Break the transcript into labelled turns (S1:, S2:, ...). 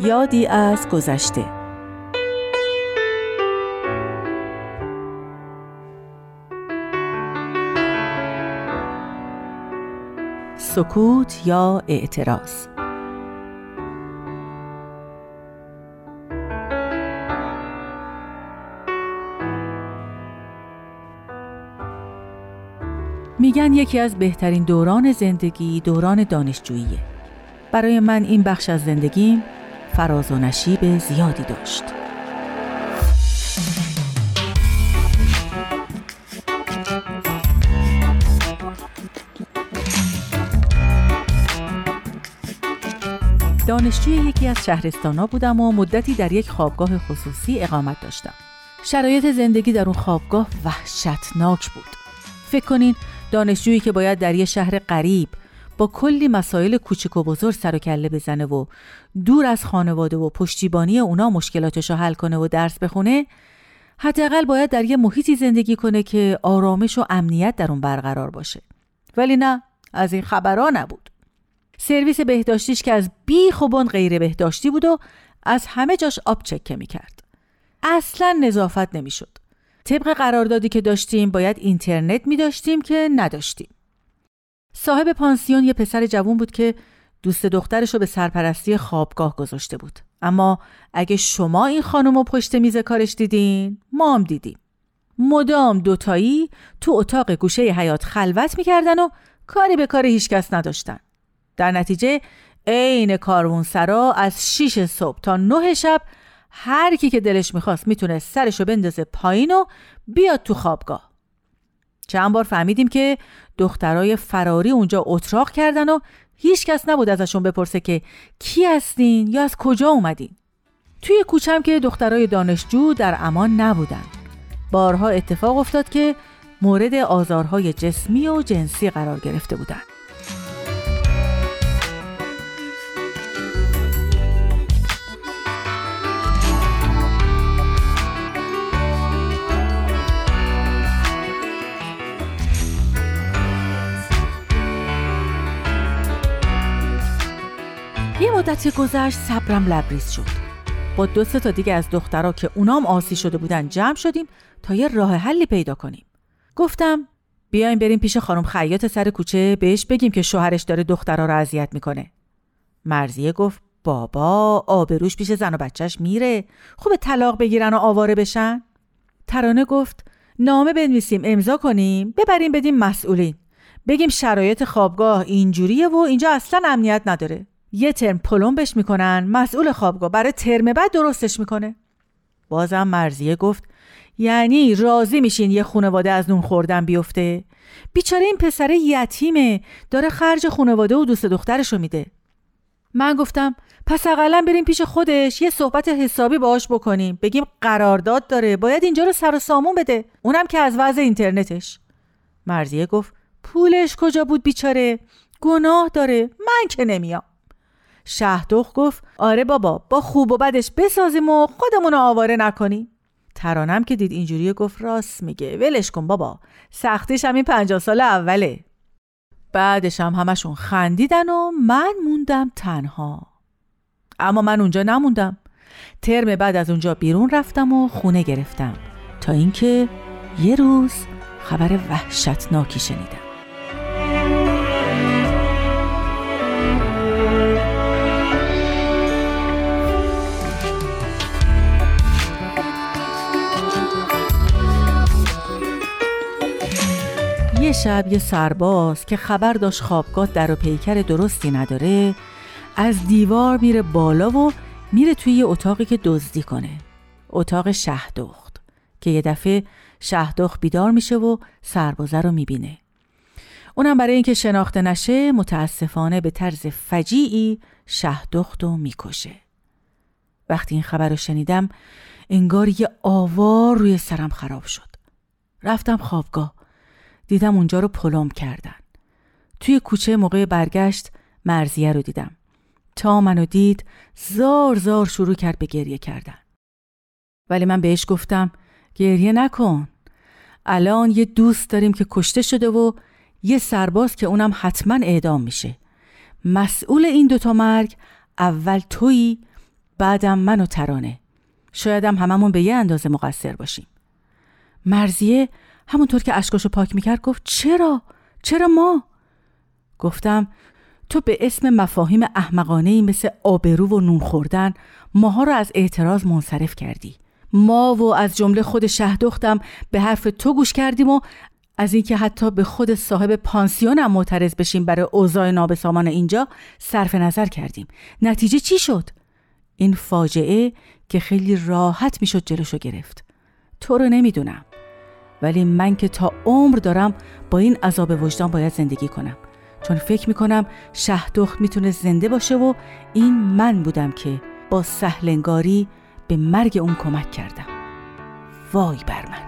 S1: یادی از گذشته. سکوت یا اعتراض؟ میگن یکی از بهترین دوران زندگی دوران دانشجوییه. برای من این بخش از زندگیم فراز و نشیب زیادی داشت. دانشجوی یکی از شهرستانا بودم و مدتی در یک خوابگاه خصوصی اقامت داشتم. شرایط زندگی در اون خوابگاه وحشتناک بود. فکر کنین دانشجویی که باید در یه شهر غریب با کلی مسائل کوچک و بزرگ سر و کله بزنه و دور از خانواده و پشتیبانی اونا مشکلاتش رو حل کنه و درس بخونه حداقل باید در یه محیطی زندگی کنه که آرامش و امنیت در اون برقرار باشه. ولی نه از این خبرها نبود. سرویس بهداشتیش که از بیخ و غیر بهداشتی بود و از همه جاش آب چکه می‌کرد. اصلا نظافت نمی‌شد. طبق قراردادی که داشتیم باید اینترنت می داشتیم که نداشتیم. صاحب پانسیون یه پسر جوون بود که دوست دخترش رو به سرپرستی خوابگاه گذاشته بود. اما اگه شما این خانم رو پشت میز کارش دیدین ما هم دیدیم. مدام دوتایی تو اتاق گوشه حیات خلوت می‌کردن و کاری به کار هیچکس نداشتن. در نتیجه عین کاروون سرا از 6 صبح تا 9 شب هر کی که دلش می‌خواست می‌تونه سرشو بندازه پایین و بیاد تو خوابگاه چند بار فهمیدیم که دخترای فراری اونجا اتراق کردن و هیچ کس نبود ازشون بپرسه که کی هستین یا از کجا اومدین توی کوچم که دخترای دانشجو در امان نبودن بارها اتفاق افتاد که مورد آزارهای جسمی و جنسی قرار گرفته بودند. مدت گذشت صبرم لبریز شد. با دو سه تا دیگه از دخترها که اونام آسی شده بودن جمع شدیم تا یه راه حلی پیدا کنیم. گفتم بیایم بریم پیش خانم خیاط سر کوچه بهش بگیم که شوهرش داره دخترها رو اذیت می‌کنه. مرزیه گفت بابا آبروش پیش زن و بچهش میره. خوب طلاق بگیرن و آواره بشن. ترانه گفت نامه بنویسیم امضا کنیم. ببریم بدیم مسئولین. بگیم شرایط خوابگاه اینجوریه و اینجا اصلا امنیت نداره. یه ترم پلمبش می‌کنن. مسئول خوابگاه. برای ترم بعد درستش می‌کنه. بازم مرزیه گفت. یعنی راضی میشین یه خانواده از نون خوردن بیفته؟ بیچاره این پسر یتیمه. داره خرج خانواده و دوست دخترشو میده. من گفتم پس اقلا بریم پیش خودش. یه صحبت حسابی باهاش بکنیم. بگیم قرارداد داره. باید اینجا رو سر و سامون بده. اونم که از وضع اینترنتش. مرزیه گفت پولش کجا بود بیچاره؟ گناه داره. من که نمیام. شهدخ گفت آره بابا با خوب و بدش بسازیم و خودمون رو آواره نکنیم. ترانم که دید اینجوری گفت راست میگه ولش کن بابا سختیش همین پنجاه سال اوله. بعدش هم همشون خندیدن و من موندم تنها. اما من اونجا نموندم. ترم بعد از اونجا بیرون رفتم و خونه گرفتم. تا اینکه یه روز خبر وحشتناکی شنیدم. شب یه سرباز که خبر داشت خوابگاه در و پیکر درستی نداره از دیوار میره بالا و میره توی یه اتاقی که دزدی کنه. اتاق شهدخت که یه دفعه شهدخت بیدار میشه و سربازه رو می‌بینه. اونم برای اینکه شناخته نشه متاسفانه به طرز فجیعی شهدخت رو می‌کشه. وقتی این خبر رو شنیدم انگار یه آوار روی سرم خراب شد. رفتم خوابگاه. دیدم اونجا رو پلم کردن. توی کوچه موقع برگشت مرزیه رو دیدم. تا منو دید زار زار شروع کرد به گریه کردن. ولی من بهش گفتم گریه نکن. الان یه دوست داریم که کشته شده و یه سرباز که اونم حتما اعدام میشه. مسئول این دوتا مرگ اول تویی بعدم من و ترانه شایدم هممون به یه اندازه مقصر باشیم. مرزیه همونطور که اشکاشو پاک می‌کرد گفت چرا؟ چرا ما؟ گفتم تو به اسم مفاهیم احمقانه مثل آبرو و نون خوردن ماها رو از اعتراض منصرف کردی. ما و از جمله خود شهدختم به حرف تو گوش کردیم و از اینکه حتی به خود صاحب پانسیون هم معترض بشیم برای اوضاع نابسامان اینجا صرف نظر کردیم. نتیجه چی شد؟ این فاجعه که خیلی راحت می‌شد جلوشو گرفت. تو رو نمی‌دونم. ولی من که تا عمر دارم با این عذاب وجدان باید زندگی کنم. چون فکر می‌کنم شهدخت می‌تونه زنده باشه و این من بودم که با سهلنگاری به مرگ اون کمک کردم. وای بر من.